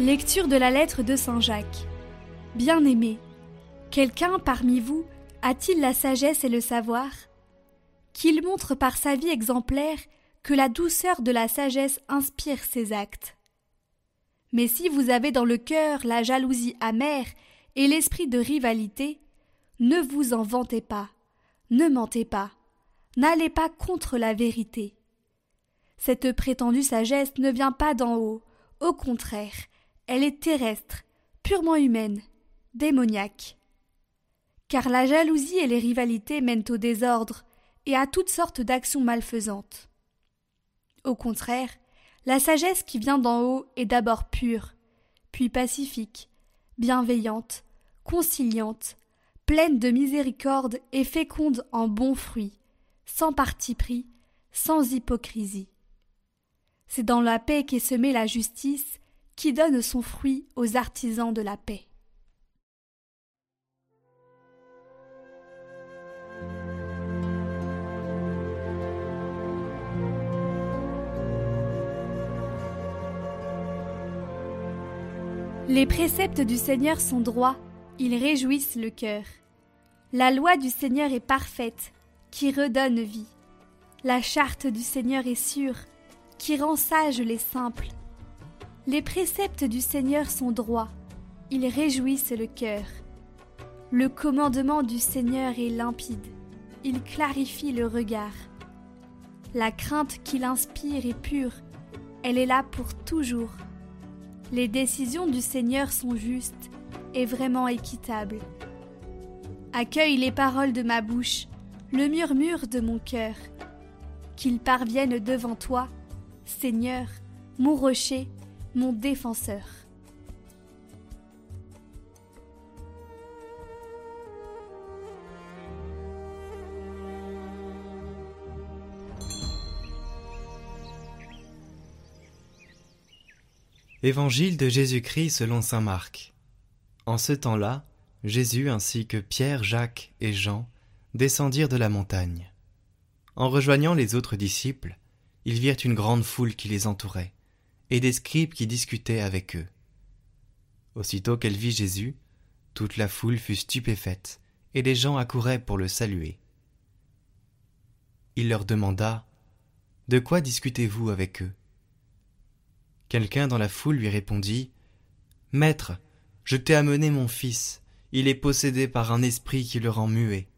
Lecture de la lettre de Saint Jacques. Bien-aimé, quelqu'un parmi vous a-t-il la sagesse et le savoir? Qu'il montre par sa vie exemplaire que la douceur de la sagesse inspire ses actes. Mais si vous avez dans le cœur la jalousie amère et l'esprit de rivalité, ne vous en vantez pas, ne mentez pas, n'allez pas contre la vérité. Cette prétendue sagesse ne vient pas d'en haut, au contraire, elle est terrestre, purement humaine, démoniaque. Car la jalousie et les rivalités mènent au désordre et à toutes sortes d'actions malfaisantes. Au contraire, la sagesse qui vient d'en haut est d'abord pure, puis pacifique, bienveillante, conciliante, pleine de miséricorde et féconde en bons fruits, sans parti pris, sans hypocrisie. C'est dans la paix qu'est semée la justice qui donne son fruit aux artisans de la paix. Les préceptes du Seigneur sont droits, ils réjouissent le cœur. La loi du Seigneur est parfaite, qui redonne vie. La charte du Seigneur est sûre, qui rend sages les simples. Les préceptes du Seigneur sont droits, ils réjouissent le cœur. Le commandement du Seigneur est limpide, il clarifie le regard. La crainte qu'il inspire est pure, elle est là pour toujours. Les décisions du Seigneur sont justes et vraiment équitables. Accueille les paroles de ma bouche, le murmure de mon cœur. Qu'ils parviennent devant toi, Seigneur, mon rocher, mon défenseur. Évangile de Jésus-Christ selon saint Marc. En ce temps-là, Jésus ainsi que Pierre, Jacques et Jean descendirent de la montagne. En rejoignant les autres disciples, ils virent une grande foule qui les entourait et des scribes qui discutaient avec eux. Aussitôt qu'elle vit Jésus, toute la foule fut stupéfaite, et les gens accouraient pour le saluer. Il leur demanda De quoi discutez-vous avec eux? Quelqu'un dans la foule lui répondit Maître, je t'ai amené mon fils, il est possédé par un esprit qui le rend muet.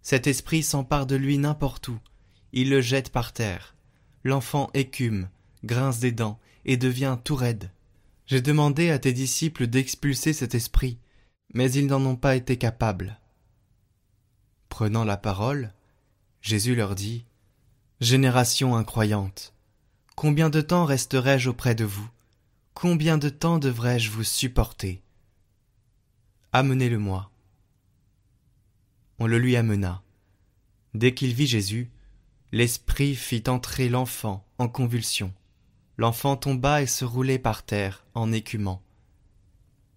Cet esprit s'empare de lui n'importe où, il le jette par terre. L'enfant écume, grince des dents et devient tout raide. J'ai demandé à tes disciples d'expulser cet esprit, mais ils n'en ont pas été capables. Prenant la parole, Jésus leur dit Génération incroyante, combien de temps resterai-je auprès de vous? Combien de temps devrais-je vous supporter? Amenez-le-moi. On le lui amena. Dès qu'il vit Jésus, l'esprit fit entrer l'enfant en convulsion. L'enfant tomba et se roulait par terre en écumant.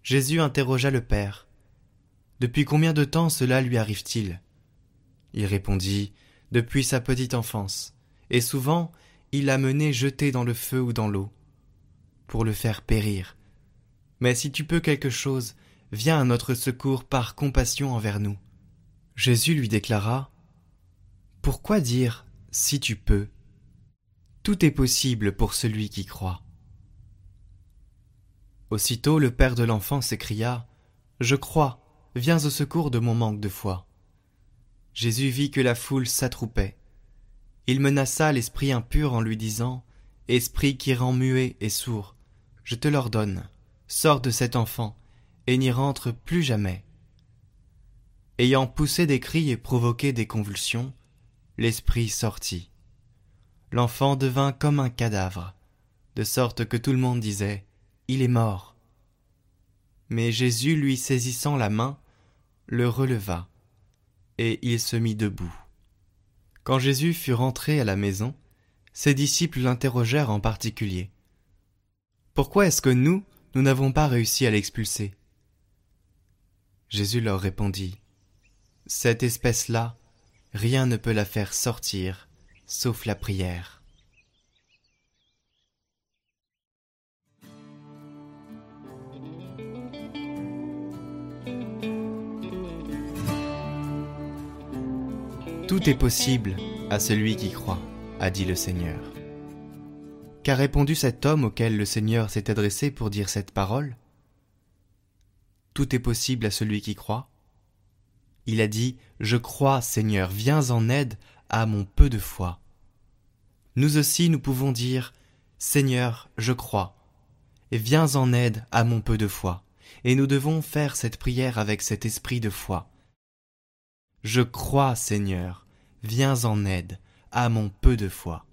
Jésus interrogea le Père. Depuis combien de temps cela lui arrive-t-il? Il répondit Depuis sa petite enfance, et souvent il l'a mené jeté dans le feu ou dans l'eau, pour le faire périr. Mais si tu peux quelque chose, viens à notre secours par compassion envers nous. Jésus lui déclara Pourquoi dire si tu peux? Tout est possible pour celui qui croit. Aussitôt le père de l'enfant s'écria Je crois, viens au secours de mon manque de foi. Jésus vit que la foule s'attroupait. Il menaça l'esprit impur en lui disant Esprit qui rend muet et sourd, je te l'ordonne, sors de cet enfant, et n'y rentre plus jamais. Ayant poussé des cris et provoqué des convulsions, l'esprit sortit l'enfant devint comme un cadavre, de sorte que tout le monde disait Il est mort. Mais Jésus, lui saisissant la main, le releva, et il se mit debout. Quand Jésus fut rentré à la maison, ses disciples l'interrogèrent en particulier. Pourquoi est-ce que nous, nous n'avons pas réussi à l'expulser? Jésus leur répondit. Cette espèce-là, rien ne peut la faire sortir sauf la prière. Tout est possible à celui qui croit, a dit le Seigneur. Qu'a répondu cet homme auquel le Seigneur s'est adressé pour dire cette parole? Tout est possible à celui qui croit. Il a dit, Je crois, Seigneur, viens en aide à mon peu de foi. Nous aussi nous pouvons dire Seigneur, je crois, viens en aide à mon peu de foi, et nous devons faire cette prière avec cet esprit de foi. Je crois, Seigneur, viens en aide à mon peu de foi.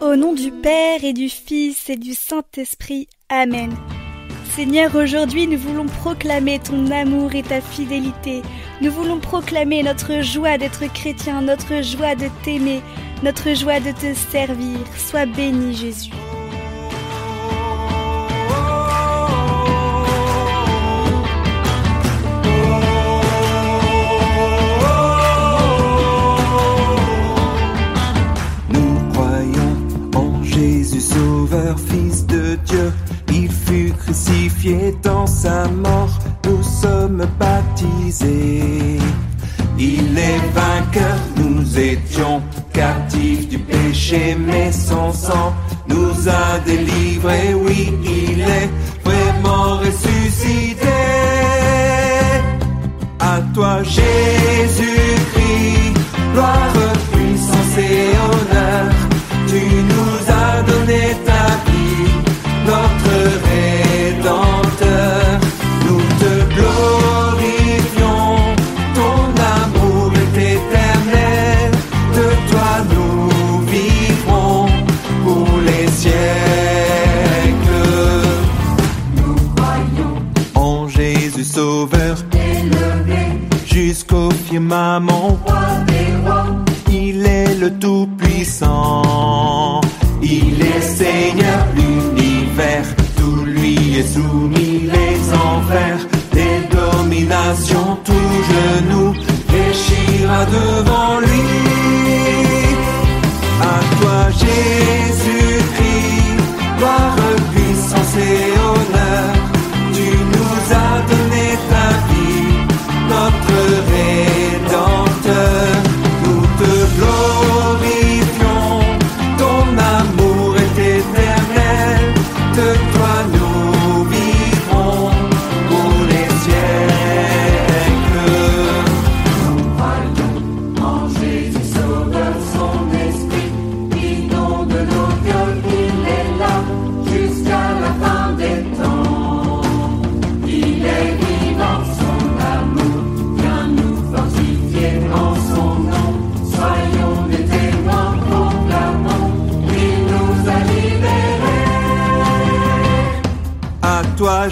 Au nom du Père et du Fils et du Saint-Esprit. Amen. Seigneur, aujourd'hui nous voulons proclamer ton amour et ta fidélité. Nous voulons proclamer notre joie d'être chrétien, notre joie de t'aimer, notre joie de te servir. Sois béni Jésus. Mais son sang nous a délivrés. Oui, il est vraiment ressuscité. À toi Jésus-Christ, gloire, puissance et honneur. Tu nous as donné Sauveur jusqu'au firmament. Il est le Tout-Puissant. Il est Seigneur l'univers. Tout lui est soumis les enfers. Les dominations, tout genou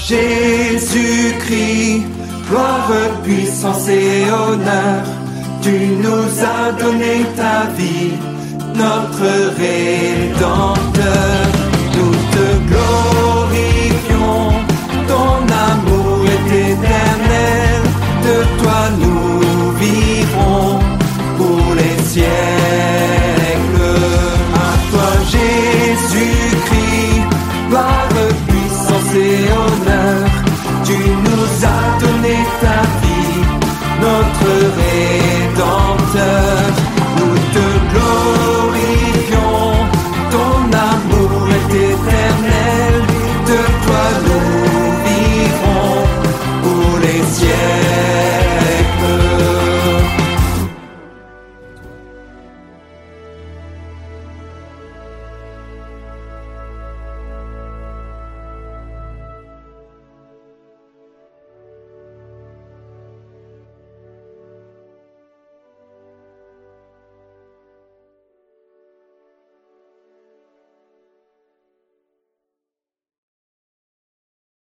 Jésus-Christ, gloire, puissance et honneur. Tu nous as donné ta vie, notre Rédempteur. Nous te glorifions, ton amour est éternel. De toi nous